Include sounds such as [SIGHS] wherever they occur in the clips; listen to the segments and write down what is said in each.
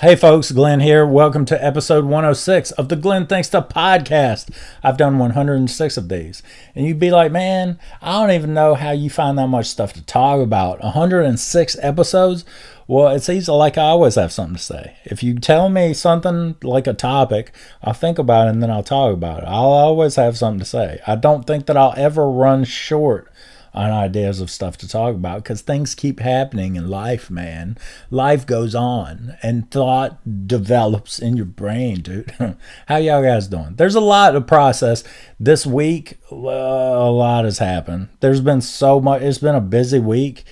Hey folks, Glenn here. Welcome to episode 106 of the Glenn Thanks to podcast. I've done 106 of these. And you'd be like, man, I don't even know how you find that much stuff to talk about. 106 episodes? Well, it's easy, like I always have something to say. If you tell me something like a topic, I'll think about it and then I'll talk about it. I'll always have something to say. I don't think that I'll ever run short on ideas of stuff to talk about because things keep happening in life, man. Life goes on and thought develops in your brain, dude. [LAUGHS] How y'all guys doing? There's a lot of process this week. A lot has happened. There's been so much. It's been a busy week,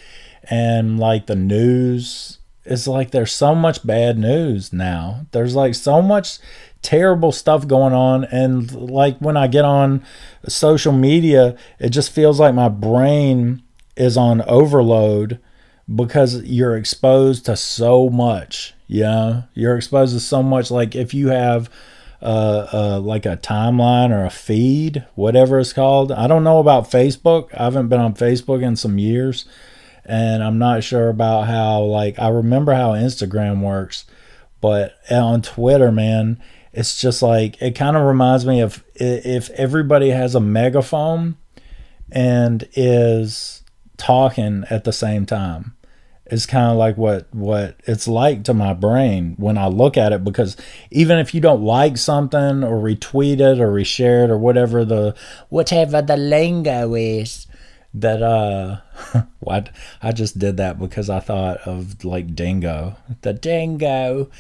and like the news, it's like there's so much bad news now. There's like so much terrible stuff going on. And like when i get on social media it just feels like my brain is on overload because you're exposed to so much. Yeah, you're exposed to so much. Like if you have uh, uh, like a timeline or a feed whatever it's called. I don't know about facebook. I haven't been on facebook in some years. And i'm not sure about how like i remember how instagram works but on twitter man it's just like it kind of reminds me of if everybody has a megaphone and is talking at the same time it's kind of like what what it's like to my brain when I look at it because even if you don't like something or retweet it or reshare it or whatever the whatever the lingo is that uh [LAUGHS] what I just did that because I thought of like dingo the dingo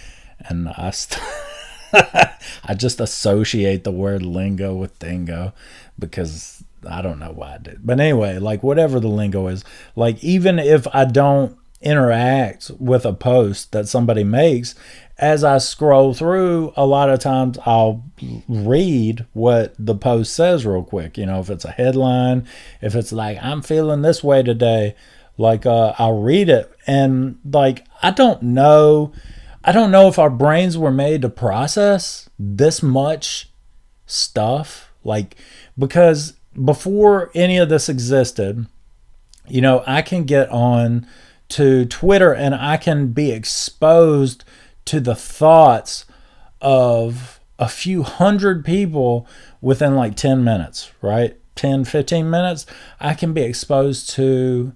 and I st- [LAUGHS] [LAUGHS] I just associate the word lingo with dingo because I don't know why I did. But anyway, like whatever the lingo is, like even if I don't interact with a post that somebody makes, as I scroll through, a lot of times I'll read what the post says real quick. You know, if it's a headline, if it's like, I'm feeling this way today, like uh, I'll read it. And like, I don't know I don't know if our brains were made to process this much stuff. Like, because before any of this existed, you know, I can get on to Twitter and I can be exposed to the thoughts of a few hundred people within like 10 minutes, right? 10, 15 minutes. I can be exposed to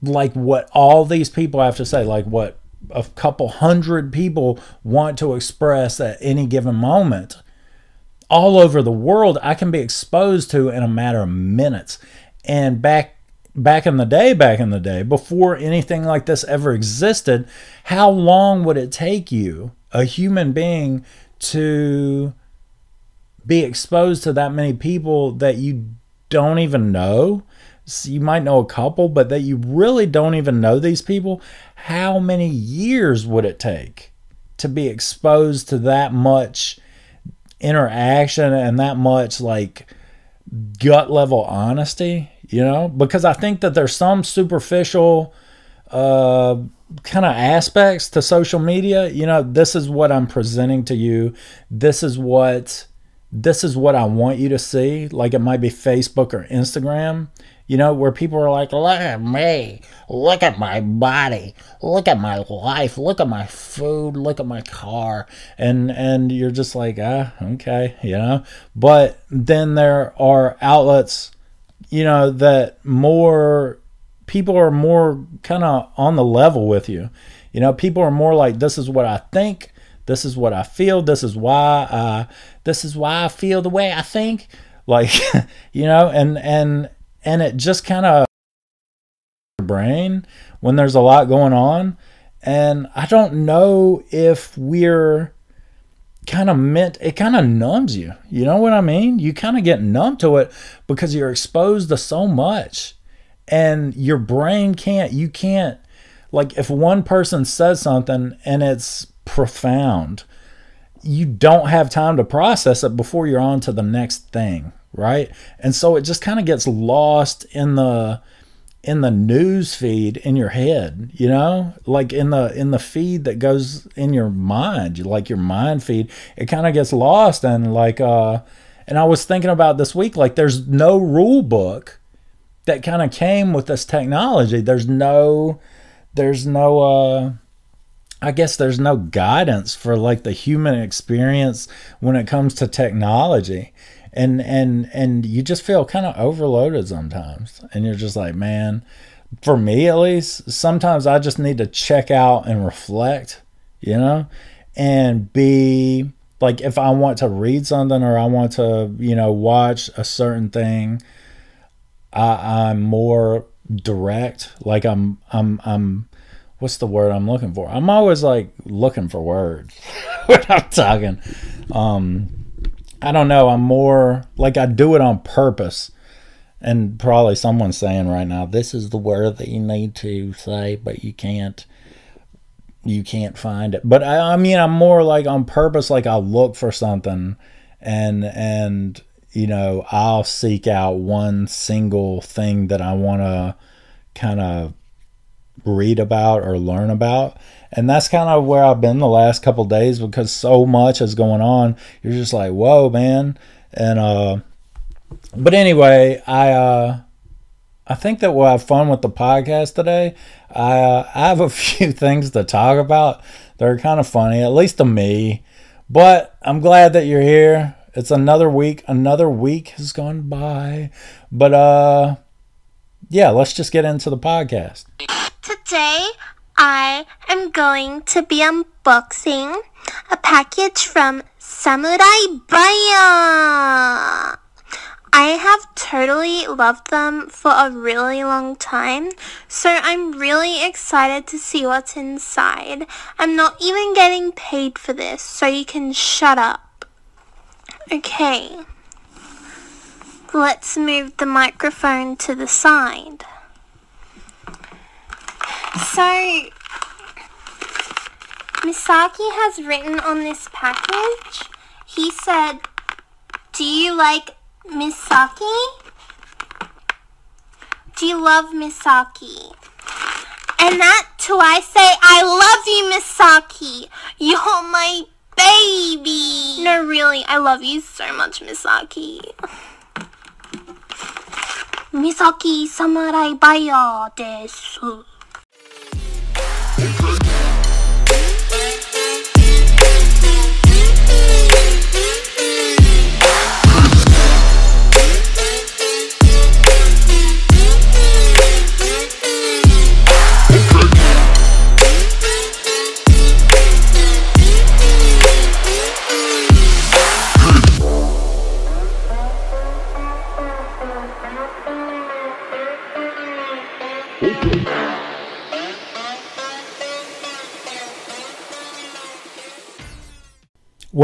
like what all these people have to say, like what a couple hundred people want to express at any given moment all over the world I can be exposed to in a matter of minutes. And back back in the day, back in the day, before anything like this ever existed, how long would it take you, a human being, to be exposed to that many people that you don't even know? You might know a couple, but that you really don't even know these people how many years would it take to be exposed to that much interaction and that much like gut level honesty you know? Because i think that there's some superficial uh kind of aspects to social media. You know this is what i'm presenting to you. This is what this is what i want you to see. Like it might be facebook or instagram you know, where people are like, look at me, look at my body, look at my life, look at my food, look at my car. And and you're just like, ah, okay, you know. But then there are outlets, you know, that more people are more kind of on the level with you. You know, people are more like, this is what I think, this is what I feel, this is why I this is why I feel the way I think. Like, [LAUGHS] you know, and and and it just kind of brain when there's a lot going on. And i don't know if we're kind of meant it kind of numbs you. You know what i mean? You kind of get numb to it because you're exposed to so much. And your brain can't you can't like if one person says something and it's profound you don't have time to process it before you're on to the next thing right? And so it just kind of gets lost in the in the news feed in your head, you know, like in the in the feed that goes in your mind, like your mind feed, it kind of gets lost and like uh and I was thinking about this week like there's no rule book that kind of came with this technology. There's no there's no uh I guess there's no guidance for like the human experience when it comes to technology. And and and you just feel kind of overloaded sometimes. And you're just like, man, for me at least, sometimes I just need to check out and reflect, you know, and be like if I want to read something or I want to, you know, watch a certain thing, I, I'm more direct. Like I'm I'm I'm what's the word I'm looking for? I'm always like looking for words [LAUGHS] when I'm talking. Um, I don't know. I'm more like I do it on purpose. And probably someone's saying right now, this is the word that you need to say, but you can't. You can't find it. But I, I mean, I'm more like on purpose. Like I'll look for something, and and you know I'll seek out one single thing that I want to kind of read about or learn about. And that's kind of where I've been the last couple days because so much is going on. You're just like, whoa, man. And uh but anyway, I uh I think that we'll have fun with the podcast today. I uh, I have a [LAUGHS] few things to talk about. They're kind of funny, at least to me. But I'm glad that you're here. It's another week. Another week has gone by. But uh yeah, let's just get into the podcast. Today, I am going to be unboxing a package from Samurai Baya. I have totally loved them for a really long time, so I'm really excited to see what's inside. I'm not even getting paid for this, so you can shut up. Okay. Let's move the microphone to the side. So, Misaki has written on this package, he said, Do you like Misaki? Do you love Misaki? And that too, I say, I love you, Misaki. You're my baby. No, really, I love you so much, Misaki. Misaki Samurai Baya desu.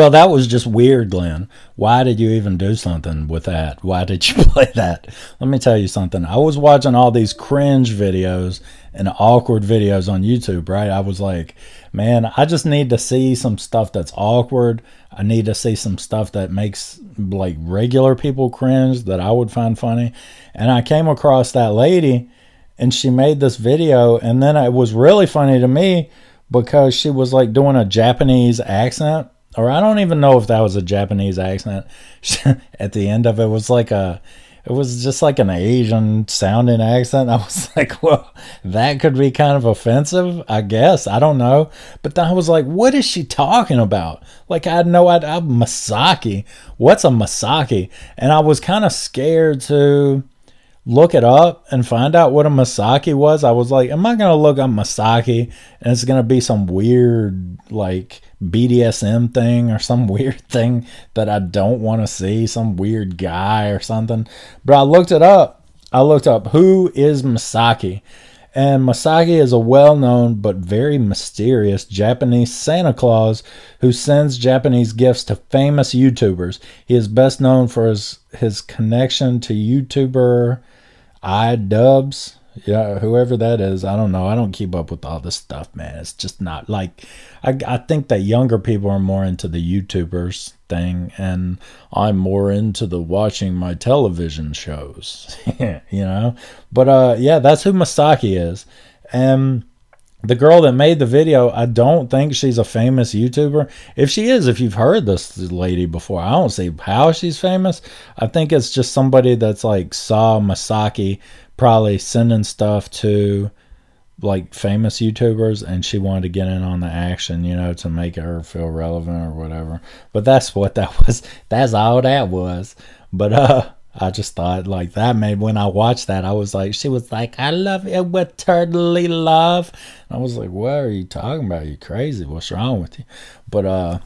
Well, that was just weird, Glenn. Why did you even do something with that? Why did you [LAUGHS] play that? Let me tell you something. I was watching all these cringe videos and awkward videos on YouTube, right? I was like, man, I just need to see some stuff that's awkward. I need to see some stuff that makes like regular people cringe that I would find funny. And I came across that lady and she made this video. And then it was really funny to me because she was like doing a Japanese accent or I don't even know if that was a Japanese accent. [LAUGHS] At the end of it was like a it was just like an Asian sounding accent. [LAUGHS] I was like, well, that could be kind of offensive, I guess. I don't know. But then I was like, what is she talking about? Like, I no idea. Masaki. What's a Masaki? And I was kind of scared to look it up and find out what a Masaki was. I was like, am I going to look up Masaki and it's going to be some weird, like, BDSM thing or some [LAUGHS] weird thing that I don't want to see, some weird guy or something. But I looked it up. I looked up who is Masaki. And Masaki is a well known but very mysterious Japanese Santa Claus who sends Japanese gifts to famous YouTubers. He is best known for his, his connection to YouTuber iDubbbz. Yeah, whoever that is, I don't know. I don't keep up with all this stuff, man. It's just not like I, I think that younger people are more into the YouTubers thing, and I'm more into the watching my television shows, [LAUGHS] you know. But uh, yeah, that's who Masaki is, and the girl that made the video, I don't think she's a famous YouTuber. If she is, if you've heard this lady before, I don't see how she's famous. I think it's just somebody that's like saw Masaki probably sending stuff to like famous YouTubers and she wanted to get in on the action, you know, to make her feel relevant or whatever. But that's what that [LAUGHS] was. That's all that was. But uh I just thought like that made when I watched that I was like she was like I love it with totally love. And I was like what are you talking about? Are you crazy? What's wrong with you? But uh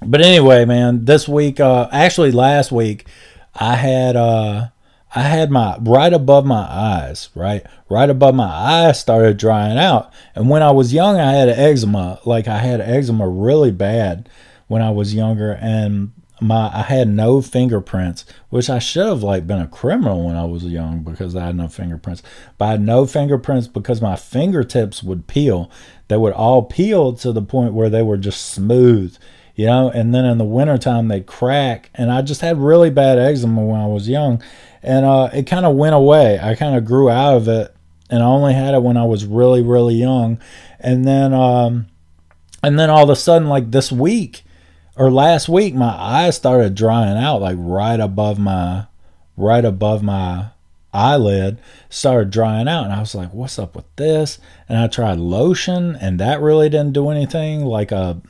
but anyway, man, this week uh actually last week I had uh I had my right above my eyes, right? Right above my eyes started drying out. And when I was young, I had eczema. Like I had eczema really bad when I was younger and my I had no fingerprints, which I should have like been a criminal when I was young because I had no fingerprints. But I had no fingerprints because my fingertips would peel. They would all peel to the point where they were just smooth, you know, and then in the wintertime they'd crack. And I just had really bad eczema when I was young. And uh, it kind of went away. I kind of grew out of it and I only had it when I was really, really young. And then um and then all of a sudden, like this week, or last week my eyes started drying out like right above my right above my eyelid started drying out and I was like what's up with this and I tried lotion and that really didn't do anything like a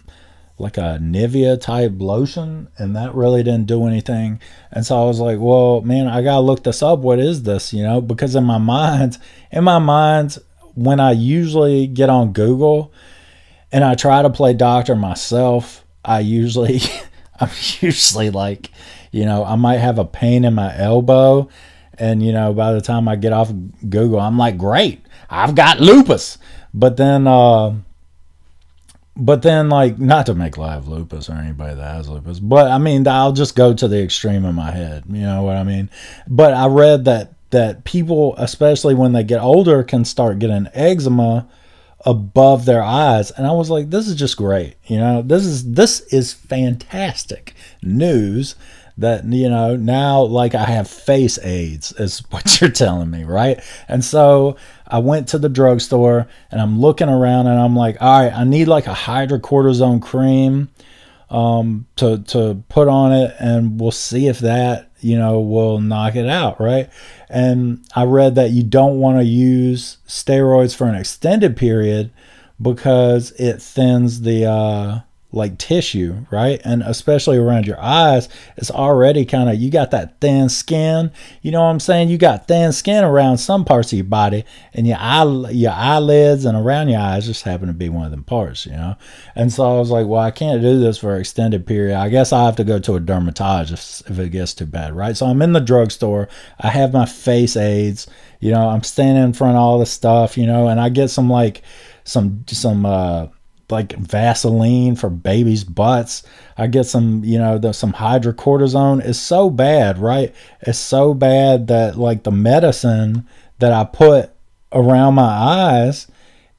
like a Nivea type lotion and that really didn't do anything and so I was like well man I gotta look this up what is this you know because in my [LAUGHS] mind in my mind when I usually get on Google and I try to play doctor myself I usually [LAUGHS] I'm usually like, you know, I might have a pain in my elbow and you know, by the time I get off Google, I'm like, "Great. I've got lupus." But then uh but then like not to make live lupus or anybody that has lupus, but I mean, I'll just go to the extreme in my head, you know what I mean? But I read that that people especially when they get older can start getting eczema above their eyes and i was like this is just great you know this is this is fantastic news that you know now like i have face aids is [LAUGHS] what you're telling me right and so i went to the drugstore and i'm looking around and i'm like all right i need like a hydrocortisone cream um, to to put on it, and we'll see if that you know will knock it out, right? And I read that you don't want to use steroids for an extended period because it thins the uh, like tissue, right? And especially around your eyes, it's already kind of you got that thin skin. You know what I'm saying? You got thin skin around some parts of your body, and your eye, your eyelids, and around your eyes just happen to be one of them parts, you know. And so I was like, well, I can't do this for an extended period. I guess I have to go to a dermatologist if, it gets too bad, right? So I'm in the drugstore. I have my face aids. You know, I'm standing in front of all this stuff, you know, and I get some like some some uh like Vaseline for babies' butts. I get some, you know, the, some hydrocortisone. It's so bad, right? It's so bad that like the medicine that I put around my eyes,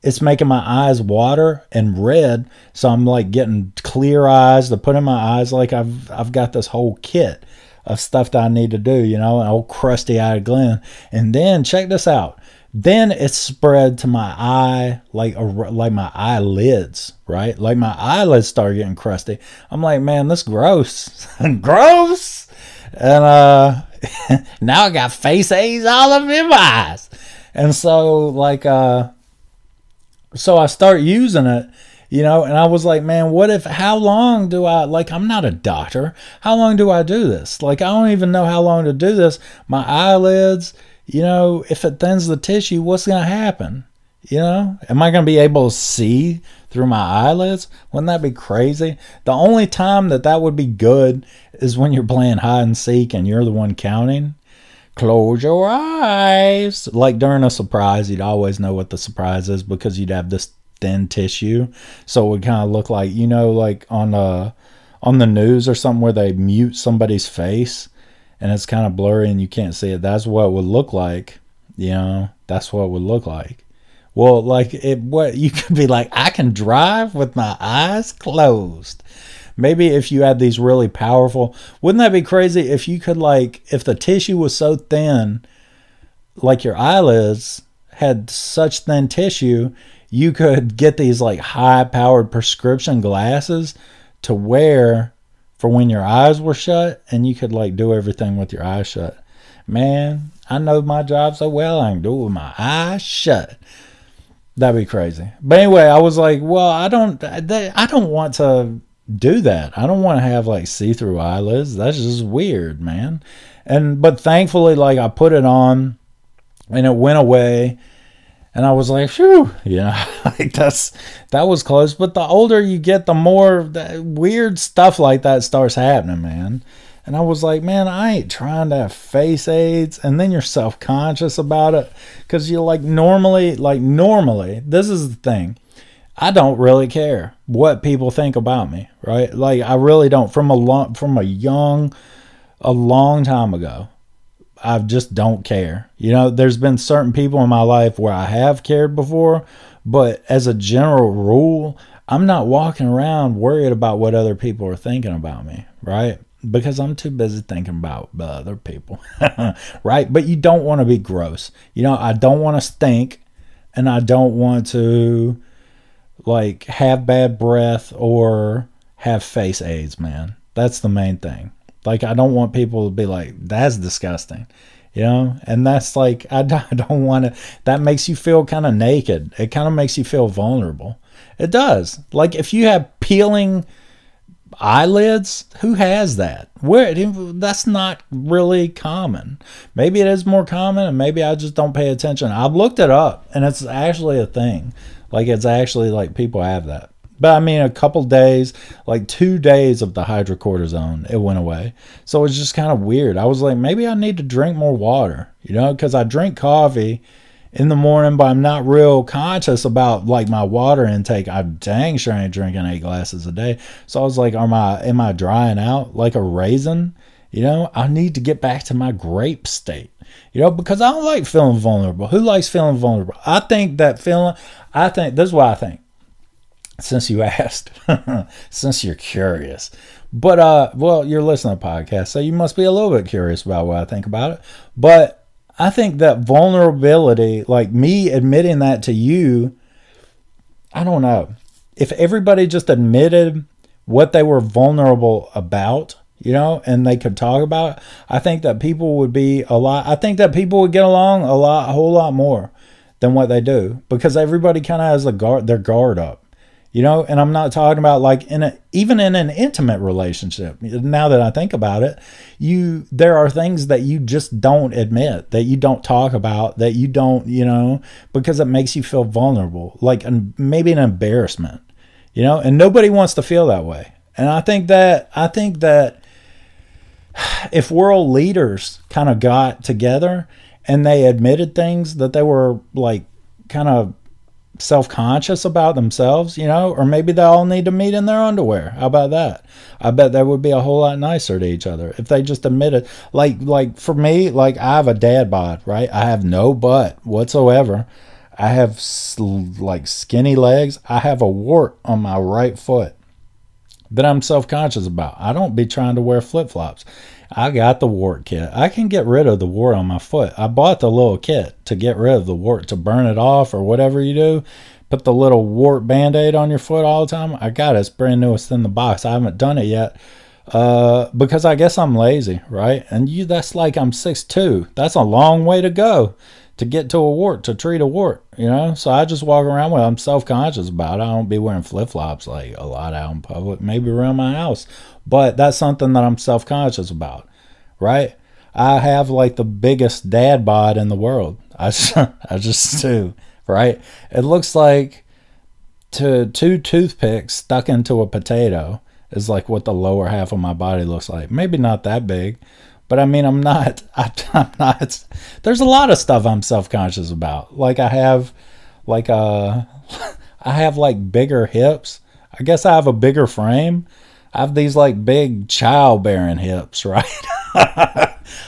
it's making my eyes water and red. So I'm like getting clear eyes to put in my eyes. Like I've I've got this whole kit of stuff that I need to do, you know, an old crusty eyed Glenn. And then check this out. Then it's spread to my eye, like like my eyelids, right? Like my eyelids start getting crusty. I'm like, man, this gross, [LAUGHS] gross. And uh, [LAUGHS] now I got face A's all in my eyes. And so like uh, so I start using it you know and i was like man what if how long do i like i'm not a doctor how long do i do this like i don't even know how long to do this my eyelids you know, if it thins the tissue, what's going to happen? You know, am I going to be able to see through my eyelids? Wouldn't that be crazy? The only time that that would be good is when you're playing hide and seek and you're the one counting. Close your eyes. Like during a surprise, you'd always know what the surprise is because you'd have this thin tissue. So it would kind of look like, you know, like on the on the news or something where they mute somebody's face and it's kind of blurry and you can't see it. That's what it would look like. You know, that's what it would look like. Well, like it, what you [LAUGHS] could be like, I can drive with my eyes closed. Maybe if you had these really powerful, wouldn't that be crazy if you could like, if the tissue was so thin, like your eyelids had such thin tissue, you could get these like high powered prescription glasses to wear for when your eyes were shut and you could like do everything with your eyes shut. Man, I know my job so well I can do it with my eyes shut. That'd be crazy. But anyway, I was like, well, I don't, I don't want to do that. I don't want to have like see-through eyelids. That's just weird, man. And but thankfully, like I put it on, and it went away, and I was like, phew, you [LAUGHS] know, like that's that was close. But the older you get, the more weird stuff like that starts happening, man. And I was like, man, I ain't trying to have face aids. And then you're self conscious about it because you're like, normally, like, normally, this is the thing. I don't really care what people think about me, right? Like, I really don't. From a long, from a young, a long time ago, I just don't care. You know, there's been certain people in my life where I have cared before, but as a general rule, I'm not walking around worried about what other people are thinking about me, right? because I'm too busy thinking about other people, [LAUGHS] right? But you don't want to be gross. You know, I don't want to stink and I don't want to like have bad breath or have face aids, man. That's the main thing. Like, I don't want people to be like, that's disgusting, you know? And that's like, I [LAUGHS] don't want to, that makes you feel kind of naked. It kind of makes you feel vulnerable. It does. Like, if you have peeling, eyelids who has that where that's not really common maybe it is more common and maybe i just don't pay attention i've looked it up and it's actually a thing like it's actually like people have that but i mean a couple days like two days of the hydrocortisone it went away so it's just kind of weird i was like maybe i need to drink more water you know because i drink coffee in the morning, but I'm not real conscious about like my water intake. I'm dang sure I ain't drinking eight glasses a day. So I was like, am I am I drying out like a raisin? You know, I need to get back to my grape state. You know, because I don't like feeling vulnerable. Who likes feeling vulnerable? I think that feeling I think this is what I think. Since you [LAUGHS] asked, since you're curious. But uh well, you're listening to podcast, so you must be a little bit curious about what I think about it. But I think that vulnerability, like me admitting that to you, I don't know. If everybody just admitted what they were vulnerable about, you know, and they could talk about it, I think that people would be a lot, I think that people would get along a lot, a whole lot more than what they do because everybody kind of has a guard, their guard up you know and i'm not talking about like in a even in an intimate relationship now that i think about it you there are things that you just don't admit that you don't talk about that you don't you know because it makes you feel vulnerable like maybe an embarrassment you know and nobody wants to feel that way. And i think that i think that [SIGHS] if world leaders kind of got together and they admitted things that they were like kind of self-conscious about themselves, you know, or maybe they all need to meet in their underwear. How about that? I bet that would be a whole lot nicer to each other if they just admitted like like for me, like I have a dad bod, right? I have no butt whatsoever. I have like skinny legs. I have a wart on my right foot that I'm self-conscious about. I don't be trying to wear flip-flops. I got the wart kit. I can get rid of the wart on my foot. I bought the little kit to get rid of the wart, to burn it off or whatever you do. Put the little wart band aid on your foot all the time. I got it. It's brand new. It's in the box. I haven't done it yet uh, because I guess I'm lazy, right? And you, that's like I'm six two. That's a long way to go to get to a wart, to treat a wart, you know? So I just walk around with I'm self conscious about it. I don't be wearing flip flops like a lot out in public, maybe around my house. But that's something that I'm self conscious about, right? I have like the biggest dad bod in the world. [LAUGHS] I, I just do, right? It looks like to two toothpicks stuck into a potato is like what the lower half of my body looks like. Maybe not that big, but I mean, I'm not, [LAUGHS] I, am not, there's a lot of stuff I'm self conscious about. Like, I have, like, uh, [LAUGHS] I have like bigger hips. I guess I have a bigger frame. I have these like big childbearing hips, [LAUGHS] right?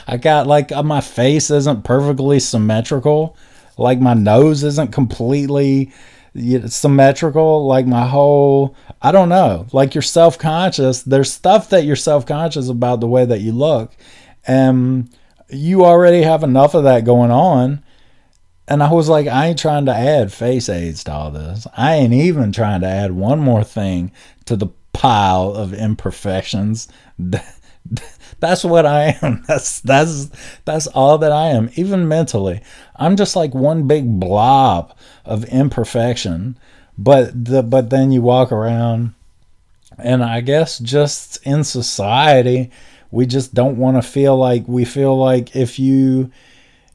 I got like uh, my face isn't perfectly symmetrical. Like my nose isn't completely symmetrical. Like my whole, I don't know. Like you're self conscious. There's stuff that you're self conscious about the way that you look and you already have enough of that going on. And I was like, I ain't trying to add face aids to all this. I ain't even trying to add one more thing to the pile of imperfections that, [LAUGHS] that's what I am. [LAUGHS] That's that's that's all that I am. Even mentally, I'm just like one big blob of imperfection. But the but then you walk around, and I guess just in society, we just don't want to feel like we feel like if you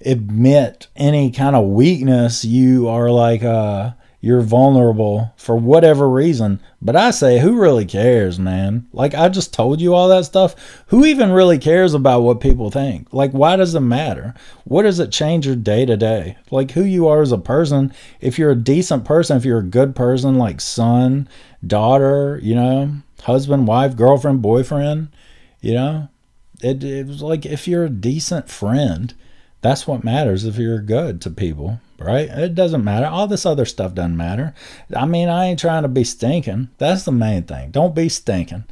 admit any kind of weakness, you are like uh you're vulnerable for whatever reason. But I say, who really cares, man? Like, I just told you all that stuff. Who even really cares about what people think? Like, why does it matter? What does it change your day to day? Like, who you are as a person. If you're a decent person, if you're a good person, like son, daughter, you know, husband, wife, girlfriend, boyfriend, you know, it, it was like if you're a decent friend, that's what matters if you're good to people right? It doesn't matter. All this other stuff doesn't matter. I mean, I ain't trying to be stinking. That's the main thing. Don't be stinking.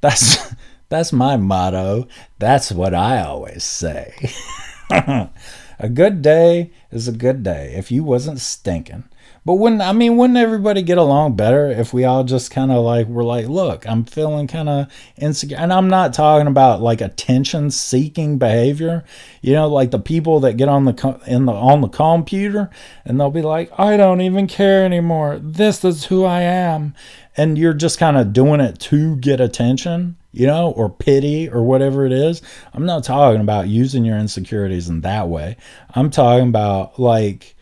That's [LAUGHS] that's my motto. That's what I always say. [LAUGHS] a good day is a good day if you wasn't stinking. But wouldn't I mean wouldn't everybody get along better if we all just kind of like were like, look, I'm feeling kind of insecure, and I'm not talking about like attention seeking behavior. You know, like the people that get on the in the on the computer and they'll be like, I don't even care anymore. This is who I am, and you're just kind of doing it to get attention you know, or pity or whatever it is. I'm not talking about using your insecurities in that way. I'm talking about like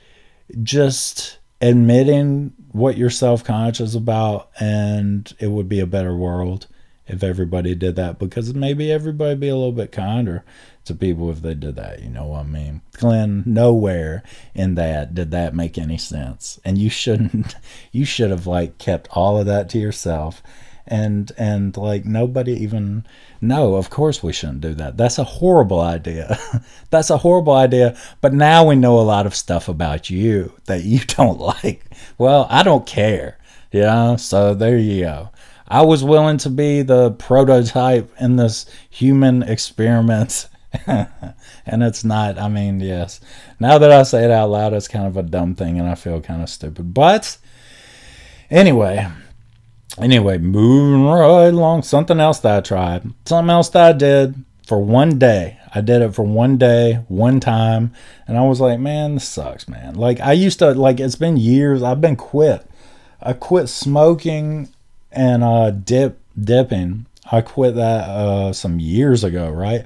just admitting what you're self conscious about, and it would be a better world if everybody did that because maybe everybody be a little bit kinder to people if they did that. You know what I mean? Glenn, nowhere in that did that make any sense. And you shouldn't, [LAUGHS] you should have like kept all of that to yourself and and like nobody even no of course we shouldn't do that. That's a horrible idea. [LAUGHS] That's a horrible idea but now we know a lot of stuff about you that you [LAUGHS] don't like. Well i don't care you know? So there you go. I was willing to be the prototype in this human experiment. [LAUGHS] And it's not i mean yes. Now that i say it out loud it's kind of a dumb thing and i feel kind of stupid. But anyway Anyway, moving right along. Something else that I tried. Something else that I did for one day. I did it for one day, one time, and I was like, man, this sucks, man. Like I used to like it's been years. I've been quit. I quit smoking and uh dip dipping. I quit that uh some years ago, right?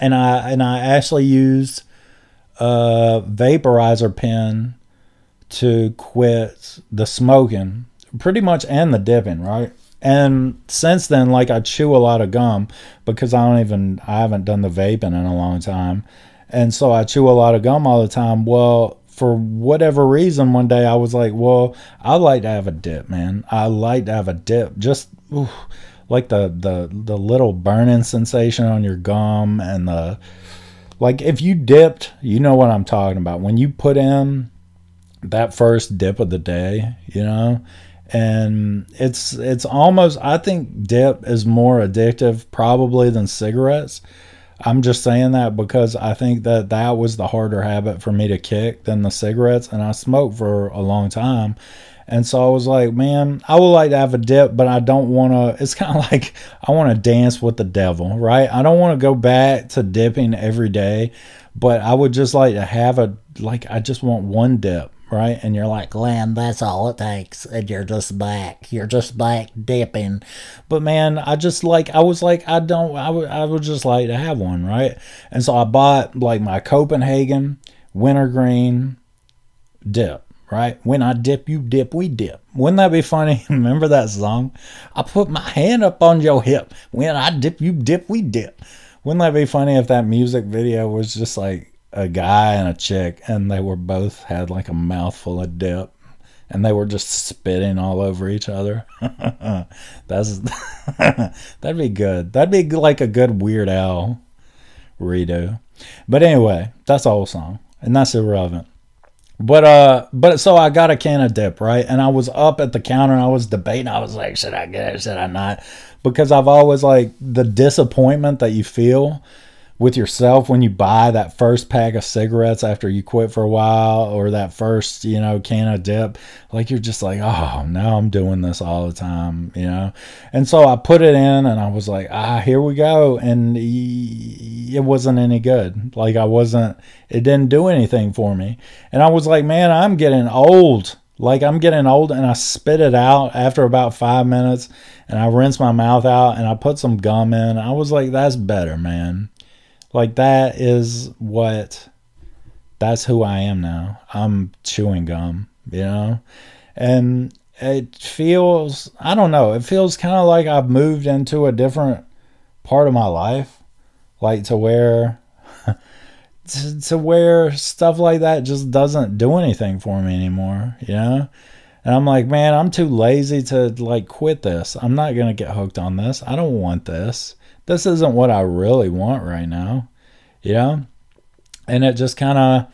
And I and I actually used a vaporizer pen to quit the smoking pretty much and the dipping, right? And since then, like I chew a lot of gum because I don't even I haven't done the vaping in a long time, and so I chew a lot of gum all the time. Well, for whatever reason, one day I was like, well, I like to have a dip, man. I like to have a dip, just ooh, like the the the little burning sensation on your gum and the like. If you dipped, you know what I'm talking about. When you put in that first dip of the day, you know and it's it's almost I think dip is more addictive probably than cigarettes. I'm just saying that because I think that that was the harder habit for me to kick than the cigarettes, and I smoked for a long time. And so I was like, man, I would like to have a dip, but I don't want to. It's kind of [LAUGHS] like I want to dance with the devil, right? I don't want to go back to dipping every day, but I would just like to have a, like, I just want one dip right? And you're like, Glenn, that's all it takes. And you're just back. You're just back dipping. But man, I just like, I was like, I don't, I would, I would just like to have one, right? And so I bought like my Copenhagen wintergreen dip, right? When I dip, you dip, we dip. Wouldn't that be funny? [LAUGHS] Remember that song? I put my hand up on your hip. When I dip, you dip, we dip. Wouldn't that be funny if that music video was just like a guy and a chick, and they were both had like a mouthful of dip, and they were just spitting all over each other. [LAUGHS] That's [LAUGHS] that'd be good. That'd be like a good Weird Al redo. But anyway, that's the whole song, and that's irrelevant. But uh, but so I got a can of dip, right? And I was up at the counter and I was debating. I was like, should I get it? Should I not? Because I've always like the disappointment that you feel with yourself when you buy that first pack of cigarettes after you quit for a while or that first, you know, can of dip. Like you're just like, oh, now I'm doing this all the time, you know? And so I put it in and I was like, ah, here we go. And it wasn't any good. Like I wasn't, it didn't do anything for me. And I was like, man, I'm getting old. Like I'm getting old and I spit it out after about five minutes and I rinse my mouth out and I put some gum in. I was like, that's better, man. Like that is what that's who I am now. I'm chewing gum, you know? And it feels I don't know, it feels kind of like I've moved into a different part of my life. Like to where [LAUGHS] to, to where stuff like that just doesn't do anything for me anymore, you know? And I'm like, man, I'm too lazy to like quit this. I'm not going to get hooked on this. I don't want this. This isn't what I really want right now, you know? And it just kind of,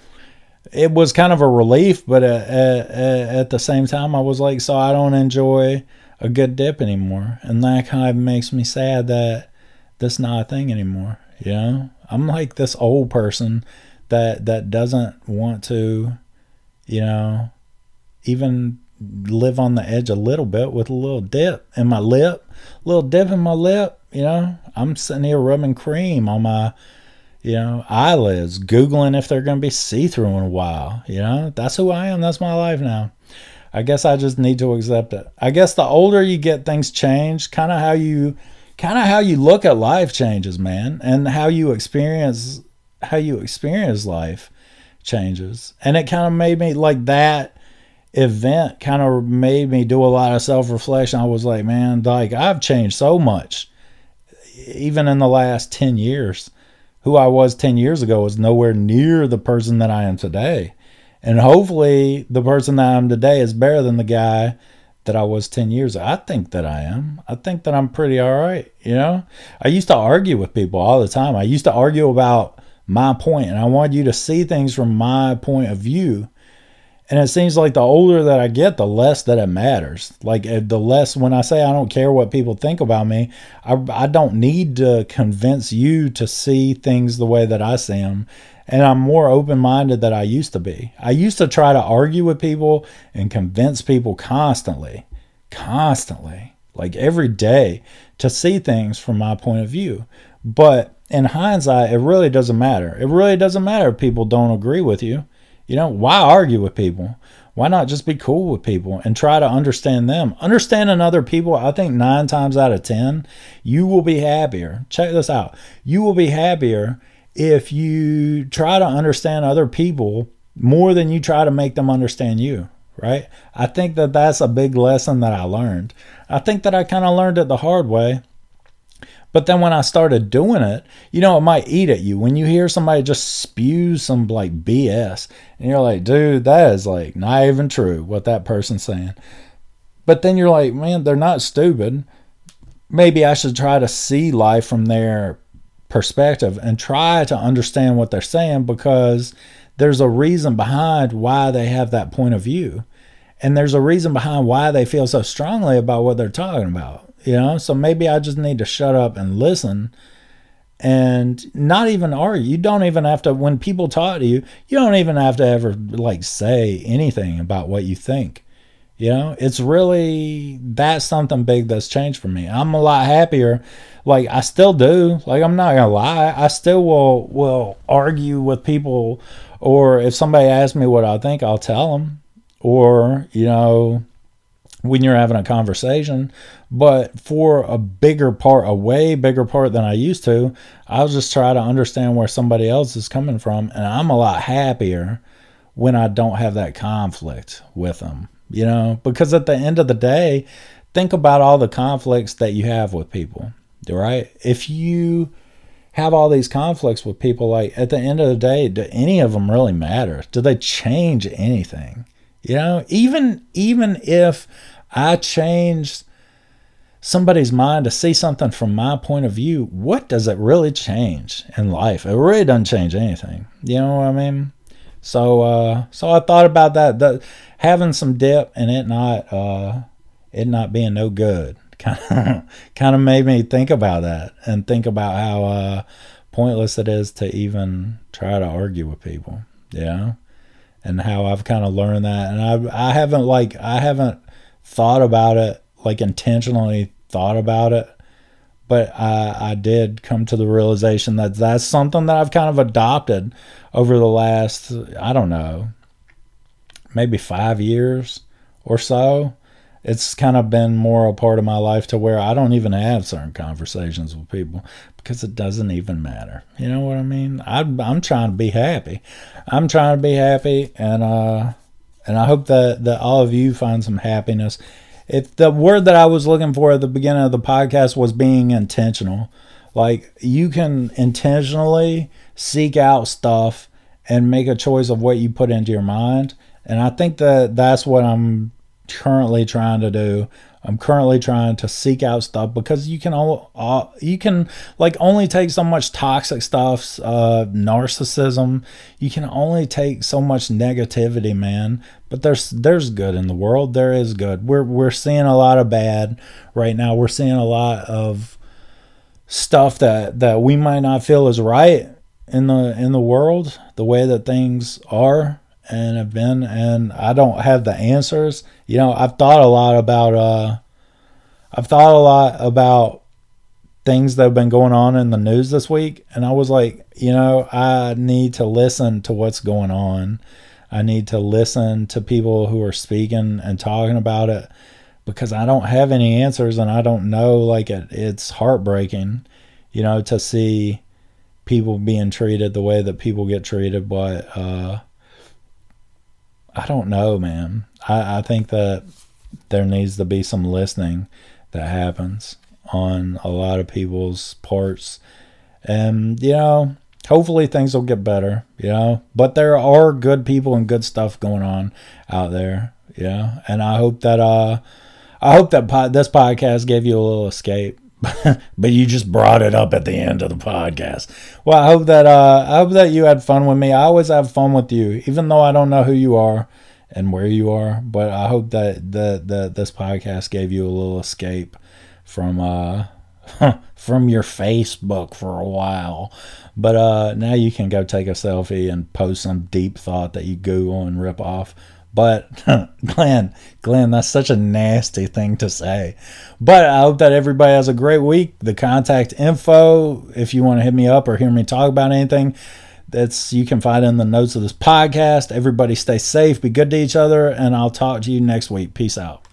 it was kind of a relief, but at, at, at the same time, I was like, so I don't enjoy a good dip anymore. And that kind of makes me sad that that's not a thing anymore, you know? I'm like this old person that that doesn't want to, you know, even live on the edge a little bit with a little dip in my lip, little dip in my lip. You know, I'm sitting here rubbing cream on my, you know, eyelids, googling if they're going to be see through in a while. You know, that's who I am. That's my life now. I guess I just need to accept it. I guess the older you get, things change. Kind of how you kind of how you look at life changes, man, and how you experience how you experience life changes. And it kind of made me like that event kind of made me do a lot of self-reflection. I was like, man, like I've changed so much even in the last 10 years. Who I was 10 years ago is nowhere near the person that I am today. And hopefully the person that I am today is better than the guy that I was 10 years ago. I think that I am. I think that I'm pretty all right. You know, I used to argue with people all the time. I used to argue about my point, and I wanted you to see things from my point of view. And it seems like the older that I get, the less that it matters. Like eh, the less when I say I don't care what people think about me, I, I don't need to convince you to see things the way that I see them and I'm more open minded than I used to be. I used to try to argue with people and convince people constantly, constantly, like every day, to see things from my point of view. But in hindsight, it really doesn't matter. It really doesn't matter if people don't agree with you. You know, why argue with people? Why not just be cool with people and try to understand them? Understanding other people, I think nine times out of 10, you will be happier. Check this out. You will be happier if you try to understand other people more than you try to make them understand you, right? I think that that's a big lesson that I learned. I think that I kind of learned it the hard way. But then when I started doing it, you know, it might eat at you. When you hear somebody just spew some like BS, and you're like, dude, that is like not even true what that person's saying. But then you're like, man, they're not stupid. Maybe I should try to see life from their perspective and try to understand what they're saying because there's a reason behind why they have that point of view. And there's a reason behind why they feel so strongly about what they're talking about. You know, so maybe I just need to shut up and listen and not even argue. You don't even have to, when people talk to you, you don't even have to ever like say anything about what you think. You know, it's really that's something big that's changed for me. I'm a lot happier. Like I still do. Like I'm not gonna lie. I still will will argue with people, or if somebody asks me what I think, I'll tell them. Or you know, when you're having a conversation. But for a bigger part, a way bigger part than I used to, I'll just try to understand where somebody else is coming from, and I'm a lot happier when I don't have that conflict with them you know, because at the end of the day, think about all the conflicts that you have with people, right? If you have all these conflicts with people, like at the end of the day, do any of them really matter? Do they change anything? You know, even even if I changed somebody's mind to see something from my point of view, what does it really change in life? It really doesn't change anything. You know what I mean? So uh, so I thought about that. The, having some dip and it not uh, it not being no good [LAUGHS] kind of kind of made me think about that and think about how uh, pointless it is to even try to argue with people, you know? And how I've kind of learned that. And I I haven't like I haven't thought about it like intentionally thought about it but I, I did come to the realization that that's something that I've kind of adopted over the last, I don't know, maybe five years or so. It's kind of been more a part of my life to where I don't even have certain conversations with people because it doesn't even matter. You know what I mean? I, I'm trying to be happy. I'm trying to be happy, and uh, and I hope that that all of you find some happiness if the word that I was looking for at the beginning of the podcast was being intentional. Like you can intentionally seek out stuff and make a choice of what you put into your mind. And I think that that's what I'm currently trying to do. I'm currently trying to seek out stuff because you can all you can like only take so much toxic stuff, uh, narcissism. You can only take so much negativity, man. But there's there's good in the world. There is good. We're we're seeing a lot of bad right now. We're seeing a lot of stuff that that we might not feel is right in the in the world, the way that things are and have been and I don't have the answers. You know, I've thought a lot about uh I've thought a lot about things that have been going on in the news this week and I was like, you know, I need to listen to what's going on. I need to listen to people who are speaking and talking about it because I don't have any answers and I don't know like it, it's heartbreaking, you know, to see people being treated the way that people get treated but uh I don't know, man. I, I think that there needs to be some listening that happens on a lot of people's parts. And, you know, hopefully things will get better, you know. But there are good people and good stuff going on out there, yeah. And I hope that uh I hope that po- this podcast gave you a little escape. [LAUGHS] but you just brought it up at the end of the podcast. Well, I hope that uh, I hope that you had fun with me. I always have fun with you, even though I don't know who you are and where you are. But I hope that the, the this podcast gave you a little escape from uh [LAUGHS] from your Facebook for a while. But uh, now you can go take a selfie and post some deep thought that you Google and rip off. But [LAUGHS] Glenn, Glenn, that's such a nasty thing to say. But I hope that everybody has a great week. The contact info, if you want to hit me up or hear me talk about anything, that's you can find in the notes of this podcast. Everybody stay safe, be good to each other, and I'll talk to you next week. Peace out.